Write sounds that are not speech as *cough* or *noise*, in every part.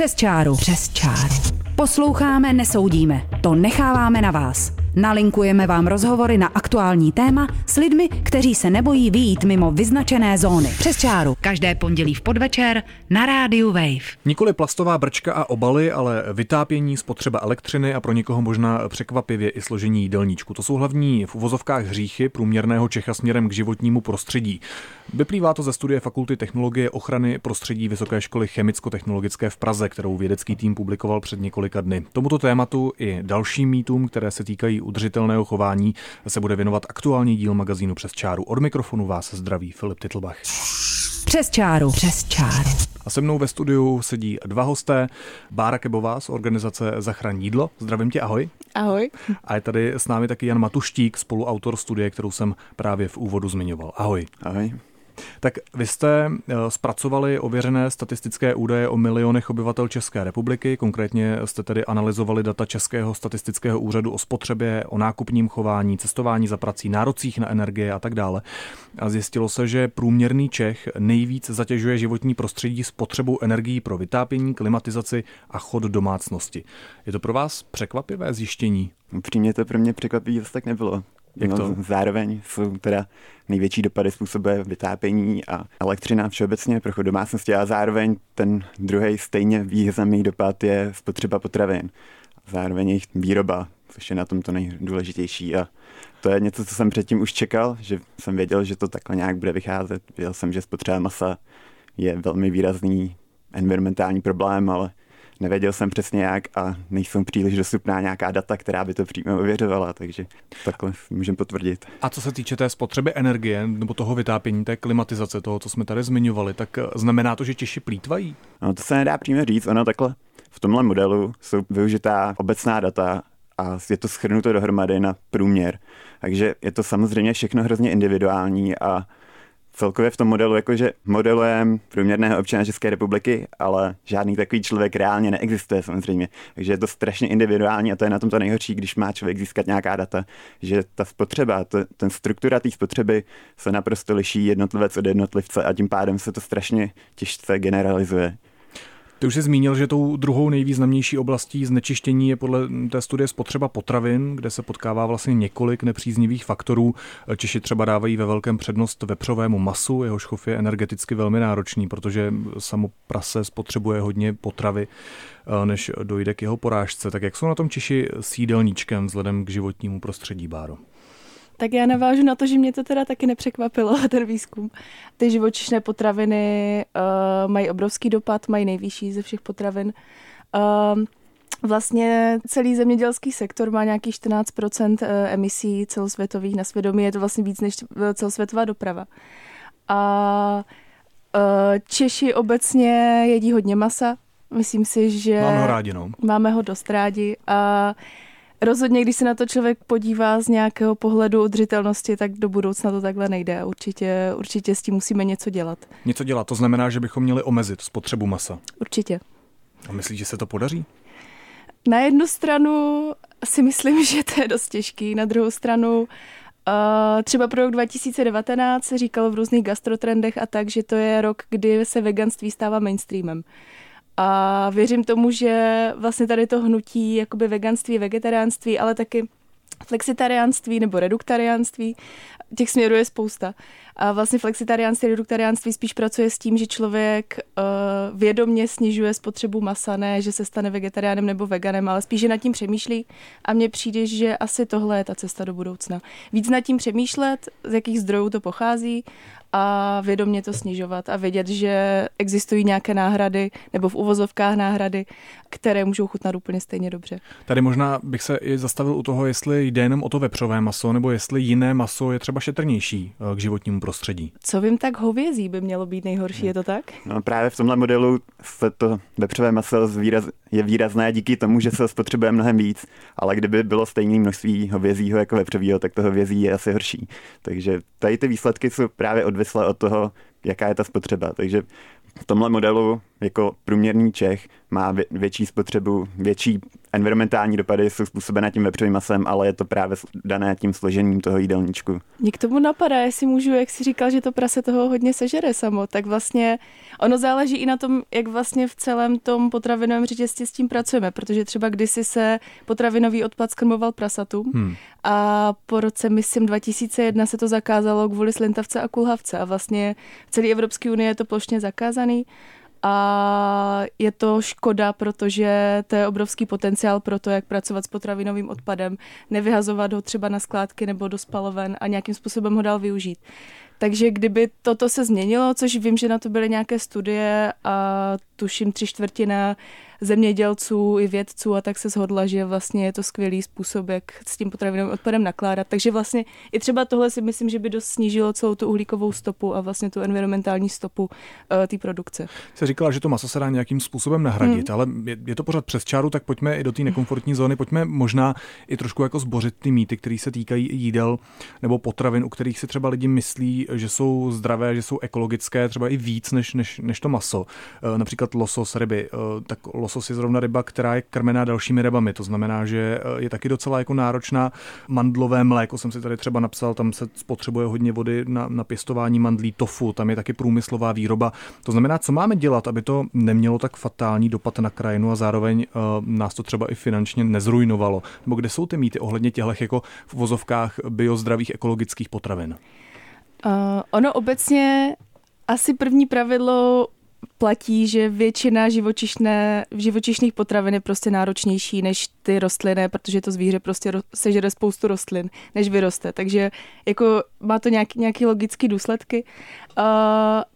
Přes čáru. Přes čáru. Posloucháme, nesoudíme. To necháváme na vás. Nalinkujeme vám rozhovory na aktuální téma s lidmi, kteří se nebojí vyjít mimo vyznačené zóny. Přes čáru. Každé pondělí v podvečer na rádiu Wave. Nikoli plastová brčka a obaly, ale vytápění, spotřeba elektřiny a pro někoho možná překvapivě i složení jídelníčku. To jsou hlavní v uvozovkách hříchy průměrného Čecha směrem k životnímu prostředí. Vyplývá to ze studie Fakulty technologie ochrany prostředí Vysoké školy chemicko-technologické v Praze, kterou vědecký tým publikoval před několika dny. Tomuto tématu i dalším mýtům, které se týkají udržitelného chování, se bude věnovat aktuální díl magazínu Přes čáru. Od mikrofonu vás zdraví Filip Titlbach. Přes čáru. Přes čáru. A se mnou ve studiu sedí dva hosté. Bára Kebová z organizace Zachraň jídlo. Zdravím tě, ahoj. Ahoj. A je tady s námi taky Jan Matuštík, spoluautor studie, kterou jsem právě v úvodu zmiňoval. Ahoj. Ahoj. Tak vy jste eh, zpracovali ověřené statistické údaje o milionech obyvatel České republiky, konkrétně jste tedy analyzovali data Českého statistického úřadu o spotřebě, o nákupním chování, cestování za prací, nárocích na energie a tak dále. A zjistilo se, že průměrný Čech nejvíc zatěžuje životní prostředí spotřebou energií pro vytápění, klimatizaci a chod domácnosti. Je to pro vás překvapivé zjištění? Upřímně to pro mě překvapivé tak nebylo. Jak to? No, zároveň jsou teda největší dopady způsobuje vytápění a elektřina všeobecně pro chod domácnosti a zároveň ten druhý stejně významný dopad je spotřeba potravin. Zároveň jejich výroba, což je na tom to nejdůležitější a to je něco, co jsem předtím už čekal, že jsem věděl, že to takhle nějak bude vycházet. Věděl jsem, že spotřeba masa je velmi výrazný environmentální problém, ale nevěděl jsem přesně jak a nejsou příliš dostupná nějaká data, která by to přímo ověřovala, takže takhle můžeme potvrdit. A co se týče té spotřeby energie nebo toho vytápění, té klimatizace, toho, co jsme tady zmiňovali, tak eh, znamená to, že Češi plítvají? No to se nedá přímo říct, ono takhle v tomhle modelu jsou využitá obecná data a je to schrnuto dohromady na průměr. Takže je to samozřejmě všechno hrozně individuální a celkově v tom modelu, jakože modelujeme průměrného občana České republiky, ale žádný takový člověk reálně neexistuje samozřejmě. Takže je to strašně individuální a to je na tom to nejhorší, když má člověk získat nějaká data, že ta spotřeba, to, ten struktura té spotřeby se naprosto liší jednotlivec od jednotlivce a tím pádem se to strašně těžce generalizuje. Ty už jsi zmínil, že tou druhou nejvýznamnější oblastí znečištění je podle té studie spotřeba potravin, kde se potkává vlastně několik nepříznivých faktorů. Češi třeba dávají ve velkém přednost vepřovému masu, jehož chov je energeticky velmi náročný, protože samo prase spotřebuje hodně potravy, než dojde k jeho porážce. Tak jak jsou na tom Češi s jídelníčkem vzhledem k životnímu prostředí, Báro? Tak já navážu na to, že mě to teda taky nepřekvapilo, *laughs* ten výzkum. Ty živočišné potraviny uh, mají obrovský dopad, mají nejvyšší ze všech potravin. Uh, Vlastně celý zemědělský sektor má nějakých 14 eh, emisí celosvětových na svědomí, je to vlastně víc než celosvětová doprava. A Češi obecně jedí hodně masa, myslím si, že... Máme ho rádi, no. Máme ho dost rádi a Rozhodně, když se na to člověk podívá z nějakého pohledu udržitelnosti, tak do budoucna to takhle nejde. Určitě, určitě s tím musíme něco dělat. Něco dělat, to znamená, že bychom měli omezit spotřebu masa. Určitě. A myslíš, že se to podaří? Na jednu stranu si myslím, *laughs* že to je dost těžký, na druhou stranu Uh, třeba pro rok 2019 se říkalo v různých gastrotrendech a tak, že to je rok, kdy se veganství stává mainstreamem. A věřím tomu, že vlastně tady to hnutí jakoby veganství, vegetariánství, ale taky flexitariánství nebo reduktariánství, těch směrů je spousta. A vlastně flexitariánství, reduktariánství spíš pracuje s tím, že člověk uh, vědomně snižuje spotřebu masa, ne, že se stane vegetariánem nebo veganem, ale spíš, že nad tím přemýšlí a mně přijde, že asi tohle je ta cesta do budoucna. Víc nad tím přemýšlet, z jakých zdrojů to pochází a vědomě to snižovat a vědět, že existují nějaké náhrady nebo v uvozovkách náhrady, které můžou chutnat úplně stejně dobře. Tady možná bych se i zastavil u toho, jestli jde jenom o to vepřové maso, nebo jestli jiné maso je třeba šetrnější eh, k životnímu prostředí. Co vím, tak hovězí by mělo být nejhorší, je to tak? No právě v tomhle modelu se to vepřové maso výraz, je výrazné díky tomu, že se spotřebuje mnohem víc, ale kdyby bylo stejné množství hovězího jako vepřového, tak to hovězí je asi horší. Takže tady ty výsledky jsou právě odvislé od toho, jaká je ta spotřeba. Takže v tomhle modelu jako průměrný Čech má větší spotřebu, větší environmentální dopady jsou způsobené tím vepřovým masem, ale je to právě dané tím složením toho jídelníčku. Mě k tomu napadá, jestli můžu, jak si říkal, že to prase toho hodně sežere samo, tak vlastně ono záleží i na tom, jak vlastně v celém tom potravinovém řetězci s tím pracujeme, protože třeba kdysi se potravinový odpad skrmoval prasatům hmm. a po roce, myslím, 2001 se to zakázalo kvůli slintavce a kulhavce a vlastně v celé Evropské unii je to plošně zakázaný a je to škoda, protože to je obrovský potenciál pro to, jak pracovat s potravinovým odpadem, nevyhazovat ho třeba na skládky nebo do spaloven a nějakým způsobem ho dál využít. Takže kdyby toto se změnilo, což vím, že na to byly nějaké studie a tuším tři čtvrtina zemědělců i vědců a tak se shodla, že vlastně je to skvělý způsob, jak s tím potravinovým odpadem nakládat. Takže vlastně i třeba tohle si myslím, že by dost snížilo celou tu uhlíkovou stopu a vlastně tu environmentální stopu uh, té produkce. Se říkala, že to maso se dá nějakým způsobem nahradit, hmm. ale je, je to pořád přes čáru, tak pojďme i do té nekomfortní zóny, pojďme možná i trošku jako zbořit ty mýty, které se týkají jídel nebo potravin, u kterých si třeba lidi myslí, že jsou zdravé, že jsou ekologické, třeba i víc než, než, než to maso. Uh, například losos, ryby. Uh, tak losos je zrovna ryba, která je krmená dalšími rybami. To znamená, že eh, je taky docela jako náročná. Mandlové mléko jsem si tady třeba napsal, tam se spotřebuje hodně vody na, na pěstování mandlí, tofu, tam je taky průmyslová výroba. To znamená, co máme dělat, aby to nemělo tak fatální dopad na krajinu a zároveň uh, nás to třeba i finančně nezrujnovalo. Nebo kde jsou ty mýty ohledně těchto jako v vozovkách biozdravých ekologických potravin? Uh, ono obecně asi první pravidlo platí, že většina živočišné, živočišných potravin je prostě náročnější než ty rostliny, protože to zvíře prostě sežere spoustu rostlin, než vyroste. Takže jako má to nějaký, nějaký logický důsledky. Uh,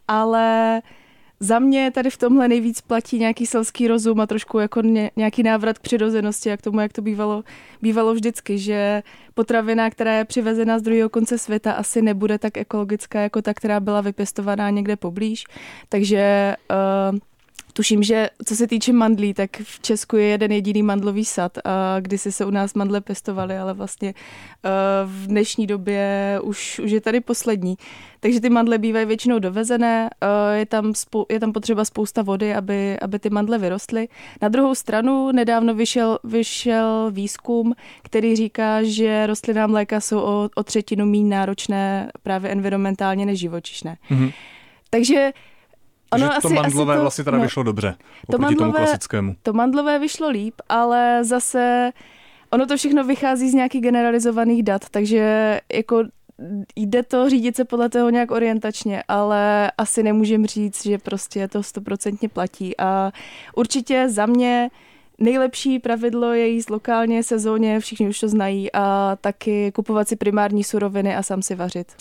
ale uh, za mě tady v tomhle nejvíc platí nějaký selský rozum a trošku jako nějaký návrat k přirozenosti a k tomu, jak to bývalo, bývalo vždycky, že potravina, která je přivezena z druhého konce světa, asi nebude tak ekologická jako ta, která byla vypěstovaná někde poblíž. Takže uh, Tuším, že co se týče mandlí, tak v Česku je jeden jediný mandlový sad, a kdysi se u nás mandle pěstovaly, ale vlastně eh, v dnešní době už, už je tady poslední. Takže ty mandle bývají většinou dovezené, eh, je tam, spou- je tam potřeba spousta vody, aby, aby ty mandle vyrostly. Na druhou stranu nedávno vyšel, vyšel výzkum, který říká, že rostlinná mléka jsou o, o třetinu méně náročné právě environmentálně než živočišné. Mm-hmm. Takže Ono to asi, mandlové asi to, vlastně teda no, vyšlo dobře, to mandlové, tomu klasickému. To mandlové vyšlo líp, ale zase ono to všechno vychází z nějakých generalizovaných dat, takže jako jde to řídit se podle toho nějak orientačně, ale asi nemůžem říct, že prostě to stoprocentně platí a určitě za mě Nejlepší pravidlo je jíst lokálně, sezóně, všichni už to znají a taky kupovat si primární suroviny a sám si vařit.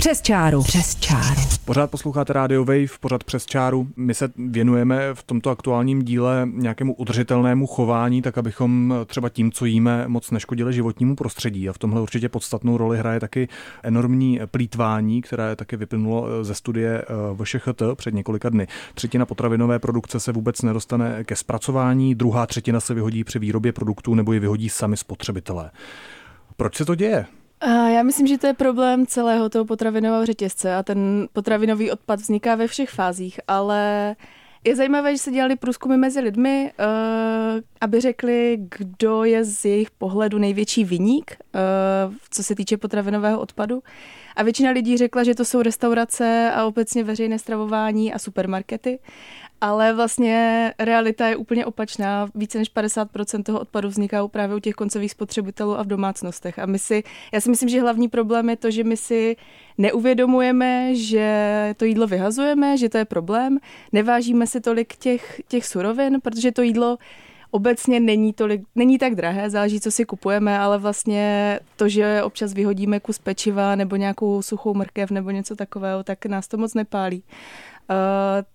Přes čáru. Přes čáru. Pořád posloucháte Radio Wave, pořád přes čáru. My se věnujeme v tomto aktuálním díle nějakému udržitelnému chování, tak abychom třeba tím, co jíme, moc neškodili životnímu prostředí. A v tomhle určitě podstatnou roli hraje taky enormní plítvání, které taky vyplynulo ze studie eh, VŠHT před několika dny. Třetina potravinové produkce se vůbec nedostane ke zpracování, druhá třetina se vyhodí při výrobě produktů nebo ji vyhodí sami spotřebitelé. Proč se to děje? Já myslím, že to je problém celého toho potravinového řetězce a ten potravinový odpad vzniká ve všech fázích, ale je zajímavé, že se dělali průzkumy mezi lidmi, eh, aby řekli, kdo je z jejich pohledu největší vyník, eh, co se týče potravinového odpadu. A většina lidí řekla, že to jsou restaurace a obecně veřejné stravování a supermarkety ale vlastně realita je úplně opačná. Více než 50% toho odpadu vzniká právě u těch koncových spotřebitelů a v domácnostech. A my si, já si myslím, že hlavní problém je to, že my si neuvědomujeme, že to jídlo vyhazujeme, že to je problém, nevážíme si tolik těch, těch surovin, protože to jídlo obecně není, tolik, není tak drahé, záleží, co si kupujeme, ale vlastně to, že občas vyhodíme kus pečiva nebo nějakou suchou mrkev nebo něco takového, tak nás to moc nepálí. Uh,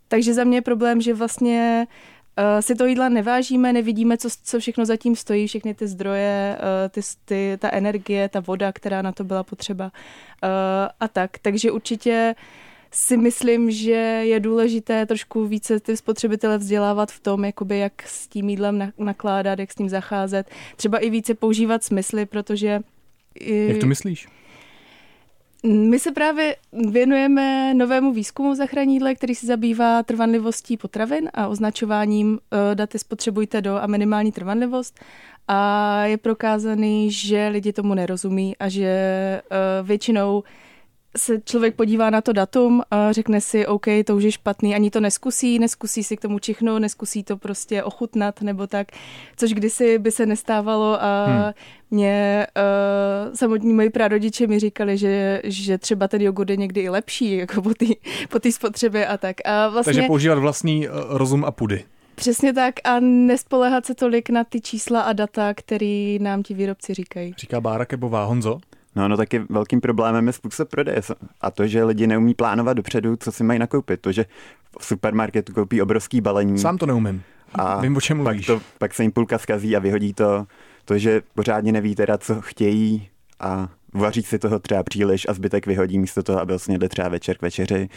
takže za mě je problém, že vlastně uh, si to jídla nevážíme, nevidíme, co, co všechno zatím stojí, všechny ty zdroje, uh, ty, ty, ta energie, ta voda, která na to byla potřeba uh, a tak. Takže určitě si myslím, že je důležité trošku více ty spotřebitele vzdělávat v tom, jakoby jak s tím jídlem nakládat, jak s ním zacházet. Třeba i více používat smysly, protože... Jak to myslíš? My se právě věnujeme novému výzkumu zachranídle, který se zabývá trvanlivostí potravin a označováním eh, daty spotřebujte do a minimální trvanlivost. A je prokázaný, že lidi tomu nerozumí a že eh, většinou se člověk podívá na to datum a řekne si, OK, to už je špatný, ani to neskusí, neskusí si k tomu čichnout, neskusí to prostě ochutnat nebo tak, což kdysi by se nestávalo a hmm. mě uh, samotní moji prarodiče mi říkali, že, že třeba ten jogurt je někdy i lepší jako po té po spotřebě a tak. A vlastně, Takže používat vlastní uh, rozum a pudy. Přesně tak a nespolehat se tolik na ty čísla a data, který nám ti výrobci říkají. Říká Bára Kebová. Honzo? No, no taky velkým problémem je způsob prodeje a to, že lidi neumí plánovat dopředu, co si mají nakoupit. To, že v supermarketu koupí obrovský balení. Sám to neumím. A Vím, o čem mluvíš. Pak, to, pak se jim půlka zkazí a vyhodí to. To, že pořádně neví teda, co chtějí a vaří si toho třeba příliš a zbytek vyhodí místo toho, aby snědli třeba večer k večeři.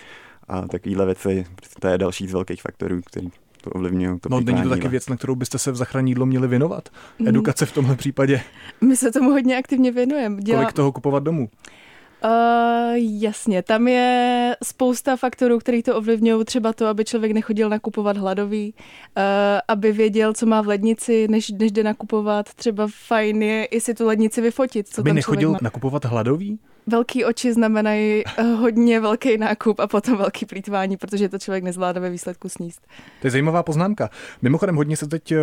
A takovýhle věci, to je další z velkých faktorů, který to ovlivňují. To no, není to taky věc, na kterou byste se v zachraní jídlo měli věnovat? Edukace v tomhle případě. My se tomu hodně aktivně věnujeme. Dělá... Kolik toho kupovat domů? Uh, jasně, tam je spousta faktorů, který to ovlivňují. Třeba to, aby člověk nechodil nakupovat hladový, uh, aby věděl, co má v lednici, než, než jde nakupovat. Třeba fajn je i si tu lednici vyfotit. Co aby tam nechodil má. nakupovat hladový? Velký oči znamenají eh, hodně velký nákup a potom velký plítvání, protože to člověk nezvládá ve výsledku sníst. To je zajímavá poznámka. Mimochodem hodně se teď eh,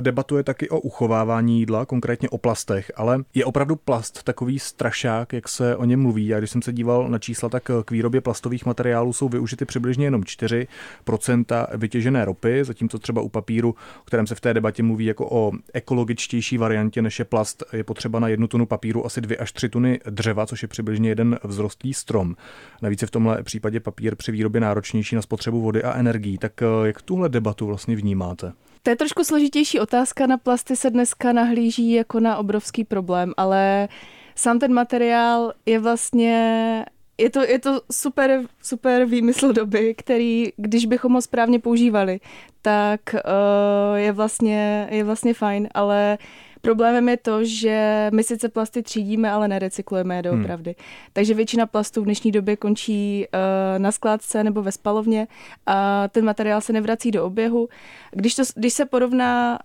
debatuje taky o uchovávání jídla, konkrétně o plastech, ale je opravdu plast takový strašák, jak se o něm mluví. A když jsem se díval na čísla, tak eh, k výrobě plastových materiálů jsou využity přibližně jenom 4% vytěžené ropy, zatímco třeba u papíru, o kterém se v té debatě mluví jako o ekologičtější variantě než je plast, je potřeba na jednu tunu papíru asi 2 až 3 tuny dřeva, což je přibližně jeden vzrostlý strom. Navíc je v tomhle případě papír při výrobě náročnější na spotřebu vody a energií. Tak eh, jak tuhle debatu vlastně vnímáte? To je trošku složitější otázka. Na plasty se dneska nahlíží jako na obrovský problém, ale sám ten materiál je vlastně je to, je to super, super výmysl doby, který, když bychom ho správně používali, tak uh, je, vlastně, je vlastně fajn, ale Problémem je to, že my sice plasty třídíme, ale nerecyklujeme je doopravdy. Hmm. Takže většina plastů v dnešní době končí uh, na skládce nebo ve spalovně a ten materiál se nevrací do oběhu. Když, to, když se porovná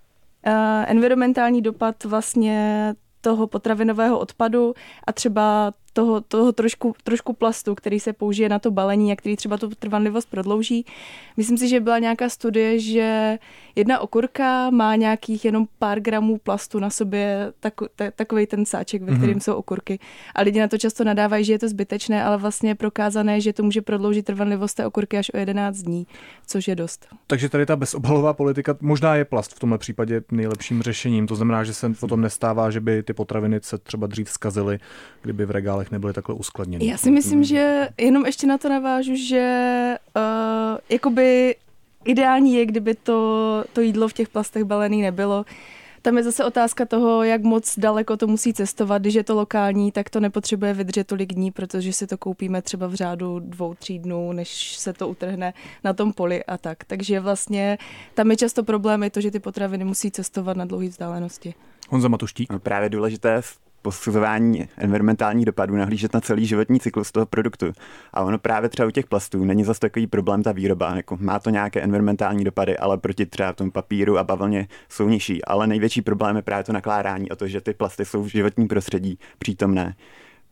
uh, environmentální dopad vlastně toho potravinového odpadu a třeba toho, toho trošku, trošku plastu, který se použije na to balení a který třeba tu trvanlivost prodlouží. Myslím si, že byla nějaká studie, že jedna okurka má nějakých jenom pár gramů plastu na sobě, tak, takový ten sáček, ve kterém mm-hmm. jsou okurky. A lidi na to často nadávají, že je to zbytečné, ale vlastně je prokázané, že to může prodloužit trvanlivost té okurky až o 11 dní, což je dost. Takže tady ta bezobalová politika, možná je plast v tomhle případě nejlepším řešením. To znamená, že se potom nestává, že by ty potraviny se třeba dřív zkazily, kdyby v regálech stolech nebyly takhle uskladněny. Já si myslím, že jenom ještě na to navážu, že uh, jakoby ideální je, kdyby to, to jídlo v těch plastech balený nebylo. Tam je zase otázka toho, jak moc daleko to musí cestovat. Když je to lokální, tak to nepotřebuje vydržet tolik dní, protože si to koupíme třeba v řádu dvou, tří dnů, než se to utrhne na tom poli a tak. Takže vlastně tam je často problém je to, že ty potraviny musí cestovat na dlouhé vzdálenosti. Honza Matuštík. No právě důležité posuzování environmentálních dopadů nahlížet na celý životní cyklus toho produktu. A ono právě třeba u těch plastů není zase takový problém ta výroba. Jako má to nějaké environmentální dopady, ale proti třeba tomu papíru a bavlně jsou nižší. Ale největší problém je právě to nakládání a to, že ty plasty jsou v životním prostředí přítomné.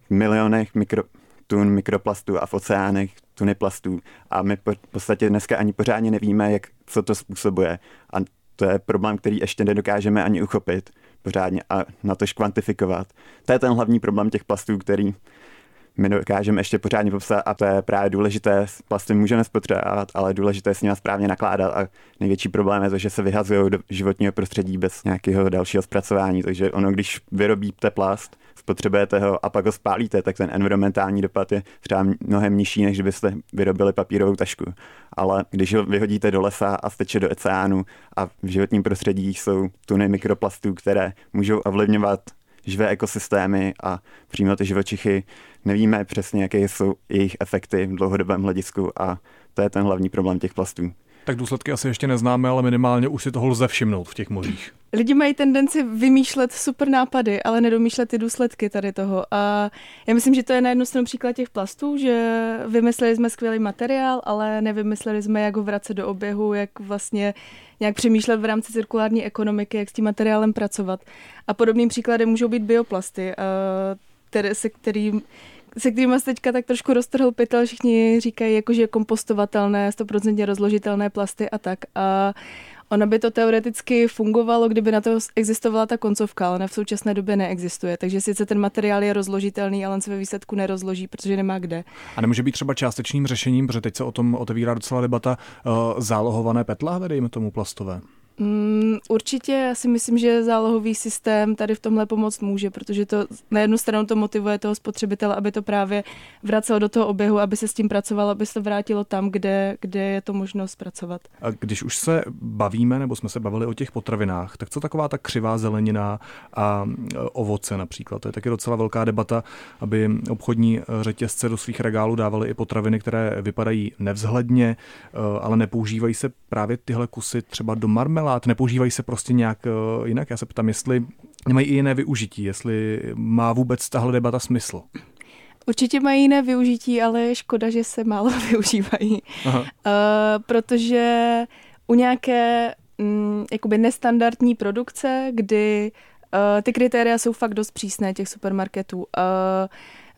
V milionech mikro, tun mikroplastů a v oceánech tuny plastů. A my v podstatě dneska ani pořádně nevíme, jak, co to způsobuje. A to je problém, který ještě nedokážeme ani uchopit pořádně a na to kvantifikovat. To je ten hlavní problém těch plastů, který my dokážeme ještě pořádně popsat a to je právě důležité. Plasty můžeme spotřebovat, ale důležité s nimi správně nakládat a největší problém je to, že se vyhazují do životního prostředí bez nějakého dalšího zpracování. Takže ono, když vyrobíte plast, spotřebujete ho a pak ho spálíte, tak ten environmentální dopad je třeba mnohem nižší, než kdybyste vyrobili papírovou tašku. Ale když ho vyhodíte do lesa a steče do oceánu a v životním prostředí jsou tuny mikroplastů, které můžou ovlivňovat živé ekosystémy a přímo ty živočichy, nevíme přesně, jaké jsou jejich efekty v dlouhodobém hledisku a to je ten hlavní problém těch plastů. Tak důsledky asi ještě neznáme, ale minimálně už si toho lze všimnout v těch mořích. Lidi mají tendenci vymýšlet super nápady, ale nedomýšlet ty důsledky tady toho. A já myslím, že to je na jednu stranu příklad těch plastů, že vymysleli jsme skvělý materiál, ale nevymysleli jsme, jak ho vracet do oběhu, jak vlastně nějak přemýšlet v rámci cirkulární ekonomiky, jak s tím materiálem pracovat. A podobným příkladem můžou být bioplasty, které, se kterým se kterými se teďka tak trošku roztrhl pytel, všichni říkají, jako, že je kompostovatelné, 100% rozložitelné plasty a tak. A Ono by to teoreticky fungovalo, kdyby na to existovala ta koncovka, ale v současné době neexistuje. Takže sice ten materiál je rozložitelný, ale on se ve výsledku nerozloží, protože nemá kde. A nemůže být třeba částečným řešením, protože teď se o tom otevírá docela debata, uh, zálohované petláhve, dejme tomu plastové? Mm, určitě, já si myslím, že zálohový systém tady v tomhle pomoct může, protože to na jednu stranu to motivuje toho spotřebitele, aby to právě vracelo do toho oběhu, aby se s tím pracovalo, aby se to vrátilo tam, kde, kde je to možno zpracovat. A když už se bavíme, nebo jsme se bavili o těch potravinách, tak co taková ta křivá zelenina a ovoce například? To je taky docela velká debata, aby obchodní řetězce do svých regálů dávaly i potraviny, které vypadají nevzhledně, e, ale nepoužívají se právě tyhle kusy třeba do marmel marmelád, nepoužívají se prostě nějak eh, jinak. Já se ptám, jestli nemají i jiné využití, jestli má vůbec tahle debata smysl. Určitě mají jiné využití, ale je škoda, že se málo *laughs* využívají. Aha. Uh, protože u nějaké um, jakoby nestandardní produkce, kdy uh, ty kritéria jsou fakt dost přísné těch supermarketů. Uh,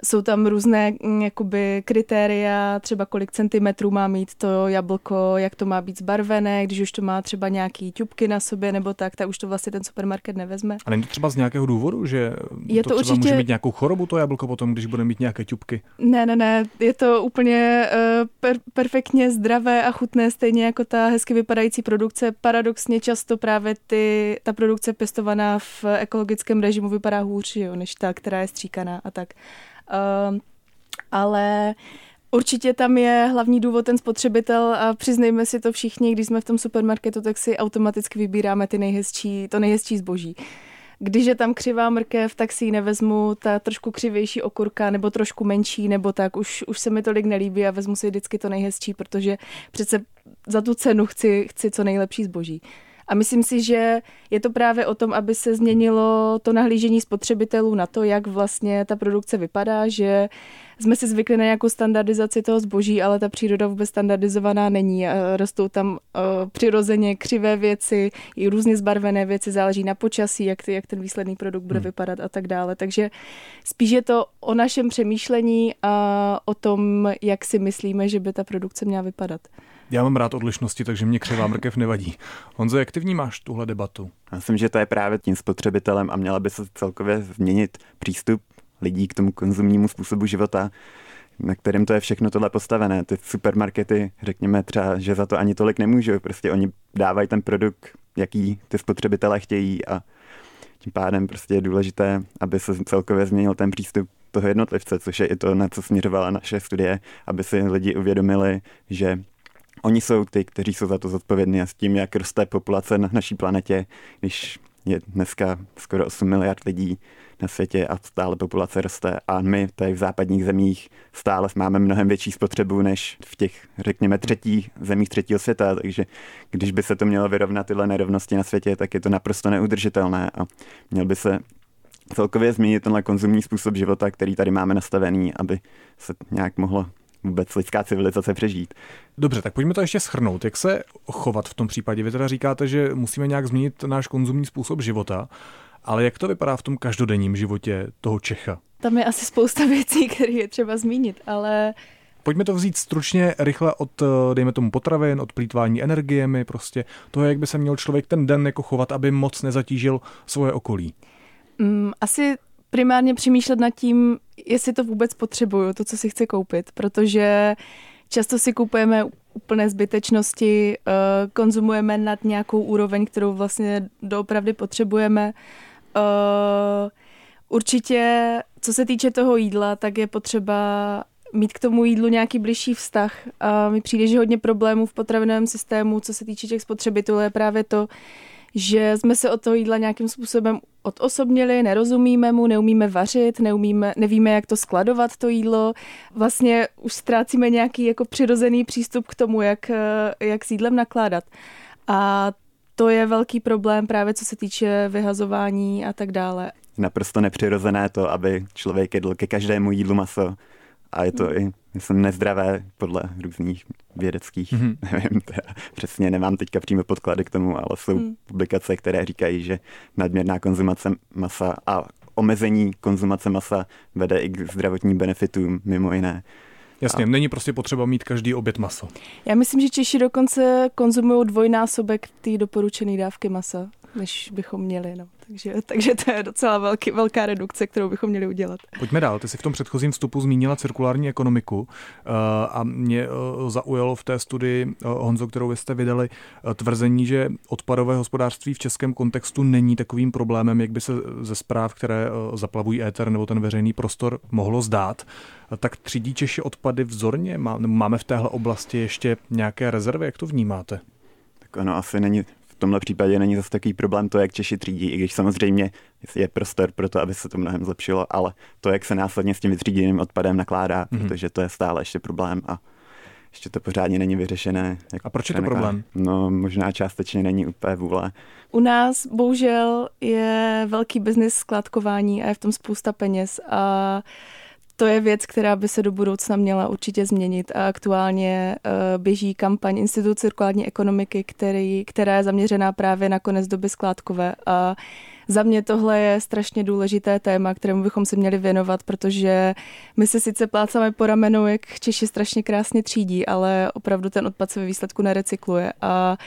jsou tam různé mm, jakoby kritéria, třeba kolik centimetrů má mít to jablko, jak to má být zbarvené, když už to má třeba nějaký ťupky na sobě nebo tak, tak už to vlastně ten supermarket nevezme. A není to třeba z nějakého důvodu, že je to, to třeba určitě... může mít nějakou chorobu to jablko potom, když bude mít nějaké ťupky? Ne, ne, ne, je to úplně uh, per- perfektně zdravé a chutné, stejně jako ta hezky vypadající produkce. Paradoxně často právě ty, ta produkce pěstovaná v ekologickém režimu vypadá hůř, jo, než ta, která je stříkaná a tak. Ehm, ale Určitě tam je hlavní důvod ten spotřebitel a přiznejme si to všichni, když jsme v tom supermarketu, tak si automaticky vybíráme ty nejhezčí, to nejhezčí zboží. Když je tam křivá mrkev, tak si ji nevezmu, ta trošku křivější okurka, nebo trošku menší, nebo tak, už, už se mi tolik nelíbí a vezmu si vždycky to nejhezčí, protože přece za tu cenu chci, chci co nejlepší zboží. A myslím si, že je to právě o tom, aby se změnilo to nahlížení spotřebitelů na to, jak vlastně ta produkce vypadá, že jsme si zvykli na nějakou standardizaci toho zboží, ale ta příroda vůbec standardizovaná není. Rostou tam uh, přirozeně křivé věci, i různě zbarvené věci, záleží na počasí, jak, jak ten výsledný produkt bude hmm. vypadat a tak dále. Takže spíš je to o našem přemýšlení a o tom, jak si myslíme, že by ta produkce měla vypadat. Já mám rád odlišnosti, takže mě křivá mrkev nevadí. Honzo, jak ty vnímáš tuhle debatu? Já myslím, že to je právě tím spotřebitelem a měla by se celkově změnit přístup lidí k tomu konzumnímu způsobu života, na kterém to je všechno tohle postavené. Ty supermarkety, řekněme třeba, že za to ani tolik nemůžou. Prostě oni dávají ten produkt, jaký ty spotřebitelé chtějí a tím pádem prostě je důležité, aby se celkově změnil ten přístup toho jednotlivce, což je i to, na co směřovala naše studie, aby si lidi uvědomili, že Oni jsou ty, kteří jsou za to zodpovědní a s tím, jak roste populace na naší planetě, když je dneska skoro 8 miliard lidí na světě a stále populace roste. A my tady v západních zemích stále máme mnohem větší spotřebu než v těch, řekněme, třetích zemích třetího světa, takže když by se to mělo vyrovnat tyhle nerovnosti na světě, tak je to naprosto neudržitelné a měl by se celkově změnit tenhle konzumní způsob života, který tady máme nastavený, aby se nějak mohlo vůbec lidská civilizace přežít. Dobře, tak pojďme to ještě schrnout. Jak se chovat v tom případě? Vy teda říkáte, že musíme nějak změnit náš konzumní způsob života, ale jak to vypadá v tom každodenním životě toho Čecha? Tam je asi spousta *laughs* věcí, které je třeba zmínit, ale Pojďme to vzít stručně, rychle od, dejme tomu, potravin, od plítvání energiemi, prostě toho, jak by se měl člověk ten den jako chovat, aby moc nezatížil svoje okolí. Mm, asi primárně přemýšlet nad tím, jestli to vůbec potřebuju, to, co si chci koupit, protože často si kupujeme úplné zbytečnosti, eh, konzumujeme nad nějakou úroveň, kterou vlastně doopravdy potřebujeme. Eh, určitě, co se týče toho jídla, tak je potřeba mít k tomu jídlu nějaký blížší vztah. A mi přijde, že hodně problémů v potravinovém systému, co se týče těch spotřebitelů, je právě to, že jsme se od toho jídla nějakým způsobem odosobnili, nerozumíme mu, neumíme vařit, neumíme, nevíme, jak to skladovat, to jídlo. Vlastně už ztrácíme nějaký jako přirozený přístup k tomu, jak, jak s jídlem nakládat. A to je velký problém právě co se týče vyhazování a tak dále. Naprosto nepřirozené to, aby člověk jedl ke každému jídlu maso. A je to mm. i myslím, nezdravé podle různých vědeckých, mm-hmm. *laughs* nevím, teda, přesně nemám teďka přímo podklady k tomu, ale jsou mm. publikace, které říkají, že nadměrná konzumace masa a omezení konzumace masa vede i k zdravotním benefitům, mimo jiné. Jasně, a... není prostě potřeba mít každý oběd maso. Já myslím, že Češi dokonce konzumují dvojnásobek té doporučené dávky masa, než bychom měli. No. Takže, takže to je docela velký, velká redukce, kterou bychom měli udělat. Pojďme dál. Ty jsi v tom předchozím vstupu zmínila cirkulární ekonomiku eh, a mě eh, zaujalo v té studii, eh, Honzo, kterou vy jste vydali, tvrzení, že odpadové hospodářství v českém kontextu není takovým problémem, jak by se ze zpráv, které zaplavují éter nebo ten veřejný prostor, mohlo zdát. Tak třídí Češi odpady vzorně? Máme v téhle oblasti ještě nějaké rezervy? Jak to vnímáte? Tak ono asi není tomhle případě není zase takový problém to, jak Češi třídí, i když samozřejmě je prostor pro to, aby se to mnohem zlepšilo, ale to, jak se následně s tím vytříděným odpadem nakládá, mm-hmm. protože to je stále ještě problém a ještě to pořádně není vyřešené. Jak a proč je to problém? No, možná částečně není úplně vůle. U nás bohužel je velký biznis skladkování a je v tom spousta peněz a to je věc, která by se do budoucna měla určitě změnit a aktuálně uh, běží kampaň Institut cirkulární ekonomiky, který, která je zaměřená právě na konec doby skládkové. A za mě tohle je strašně důležité téma, kterému bychom se měli věnovat, protože my se sice plácáme po ramenu, jak Češi strašně krásně třídí, ale opravdu ten odpad se ve výsledku nerecykluje. A uh,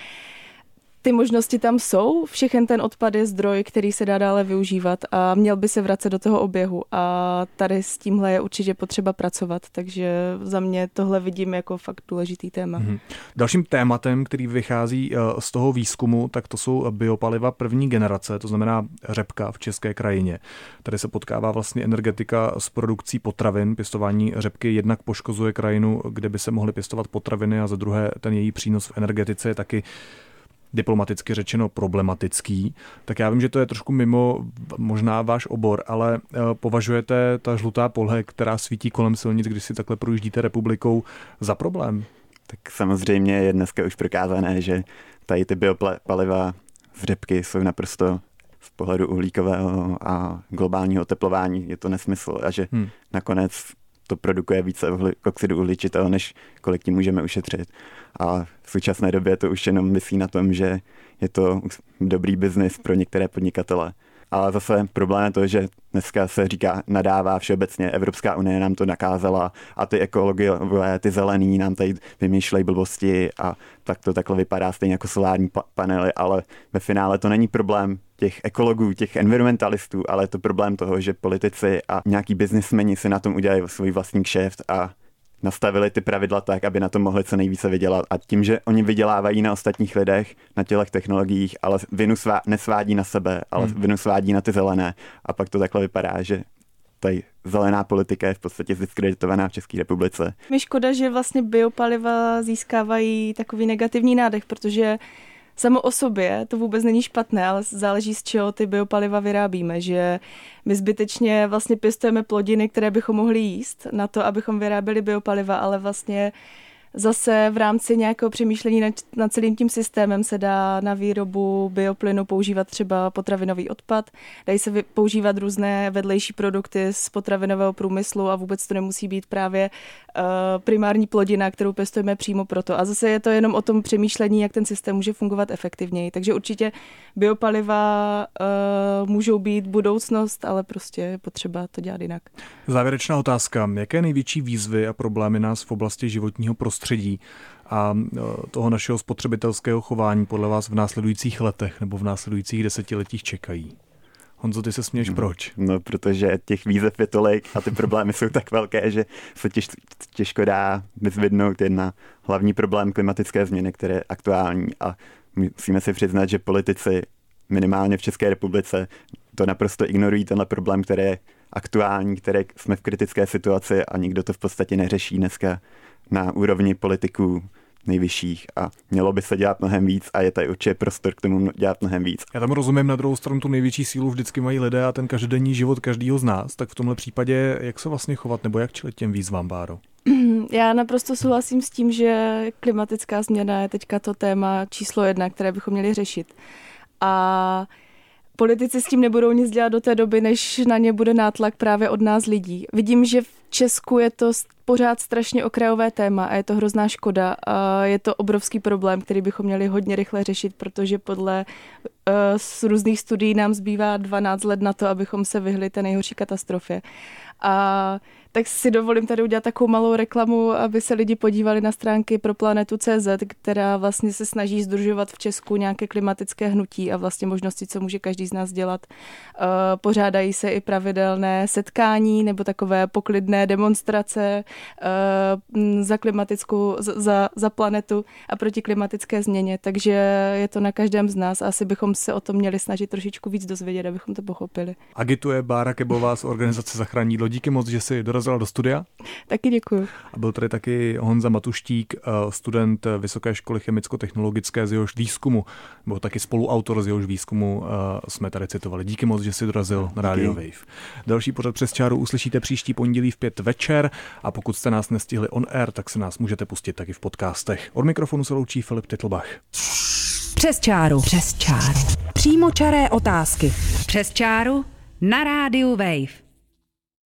ty možnosti tam jsou, všechen ten odpad je zdroj, který se dá dále využívat a měl by se vracet do toho oběhu a tady s tímhle je určitě potřeba pracovat, takže za mě tohle vidím jako fakt důležitý téma. Mm-hmm. Dalším tématem, který vychází eh, z toho výzkumu, tak to jsou biopaliva první generace, to znamená řepka v české krajině. Tady se potkává vlastně energetika s produkcí potravin, pěstování řepky jednak poškozuje krajinu, kde by se mohly pěstovat potraviny a za druhé ten její přínos v energetice je taky diplomaticky řečeno problematický, tak já vím, že to je trošku mimo možná váš obor, ale eh, považujete ta žlutá polhe, která svítí kolem silnic, když si takhle projíždíte republikou, za problém? Tak samozřejmě je dneska už prokázané, že tady ty biopaliva z řepky jsou naprosto z pohledu uhlíkového a globálního oteplování je to nesmysl a že hmm. nakonec to produkuje více oxidu uhličitého, než kolik tím můžeme ušetřit. A v současné době to už jenom myslí na tom, že je to dobrý biznis pro některé podnikatele. Ale zase problém je to, že dneska se říká, nadává všeobecně, Evropská unie nám to nakázala a ty ekologové, ty zelený nám tady vymýšlejí blbosti a tak to takhle vypadá stejně jako solární panely, ale ve finále to není problém těch ekologů, těch environmentalistů, ale je to problém toho, že politici a nějaký biznismeni si na tom udělají svůj vlastní kšeft a nastavili ty pravidla tak, aby na to mohli co nejvíce vydělat. A tím, že oni vydělávají na ostatních lidech, na těch technologiích, ale vinu svá, nesvádí na sebe, ale hmm. vinu svádí na ty zelené. A pak to takhle vypadá, že tady zelená politika je v podstatě diskreditovaná v České republice. Mi škoda, že vlastně biopaliva získávají takový negativní nádech, protože samo o sobě to vůbec není špatné, ale záleží z čeho ty biopaliva vyrábíme, že my zbytečně vlastně pěstujeme plodiny, které bychom mohli jíst na to, abychom vyráběli biopaliva, ale vlastně Zase v rámci nějakého přemýšlení nad, nad celým tím systémem se dá na výrobu bioplynu používat třeba potravinový odpad, dají se používat různé vedlejší produkty z potravinového průmyslu a vůbec to nemusí být právě uh, primární plodina, kterou pěstujeme přímo proto. A zase je to jenom o tom přemýšlení, jak ten systém může fungovat efektivněji. Takže určitě biopaliva uh, můžou být budoucnost, ale prostě je potřeba to dělat jinak. Závěrečná otázka. Jaké největší výzvy a problémy nás v oblasti životního prostředí prostředí a e, toho našeho spotřebitelského chování podle vás v následujících letech nebo v následujících desetiletích čekají? Honzo, ty se směješ no, proč? No, protože těch výzev je tolik a ty problémy jsou tak velké, že se těž, těžko dá vyzvednout jedna hlavní problém klimatické změny, které je aktuální a musíme si přiznat, že politici minimálně v České republice to naprosto ignorují tenhle problém, který je aktuální, který jsme v kritické situaci a nikdo to v podstatě neřeší dneska na úrovni politiků nejvyšších a mělo by se dělat mnohem víc a je tady určitě prostor k tomu dělat mnohem víc. Já tam rozumím, na druhou stranu tu největší sílu vždycky mají lidé a ten každodenní život každého z nás, tak v tomhle případě jak se vlastně chovat nebo jak čelit těm výzvám, Báro? *clears throat* Já naprosto souhlasím s tím, že klimatická změna je teďka to téma číslo jedna, které bychom měli řešit. A politici s tím nebudou nic dělat do té doby, než na ně bude nátlak právě od nás lidí. Vidím, že v Česku je to pořád strašně okrajové téma a je to hrozná škoda. A je to obrovský problém, který bychom měli hodně rychle řešit, protože podle uh, z různých studií nám zbývá 12 let na to, abychom se vyhli té nejhorší katastrofě. A tak si dovolím tady udělat takovou malou reklamu, aby se lidi podívali na stránky pro planetu CZ, která vlastně se snaží združovat v Česku nějaké klimatické hnutí a vlastně možnosti, co může každý z nás dělat. Eh, pořádají se i pravidelné setkání nebo takové poklidné demonstrace eh, za klimatickou, za, za planetu a proti klimatické změně, takže je to na každém z nás a asi bychom se o tom měli snažit trošičku víc dozvědět, abychom to pochopili. Agituje Bára Kebová z organizace Zachrání Díky moc, že si dorazil dorazila do studia. Taky děkuji. A byl tady taky Honza Matuštík, eh, student Vysoké školy chemicko-technologické z jehož výzkumu, byl taky spoluautor z jehož výzkumu, eh, jsme tady citovali. Díky moc, že si dorazil na Radio Wave. Další pořad přes čáru uslyšíte příští pondělí v pět večer a pokud jste nás nestihli on air, tak se nás můžete pustit taky v podcastech. Od mikrofonu se loučí Filip Titlbach. Přes čáru. Přes čáru. Přímo čaré otázky. Přes čáru na rádiu Wave.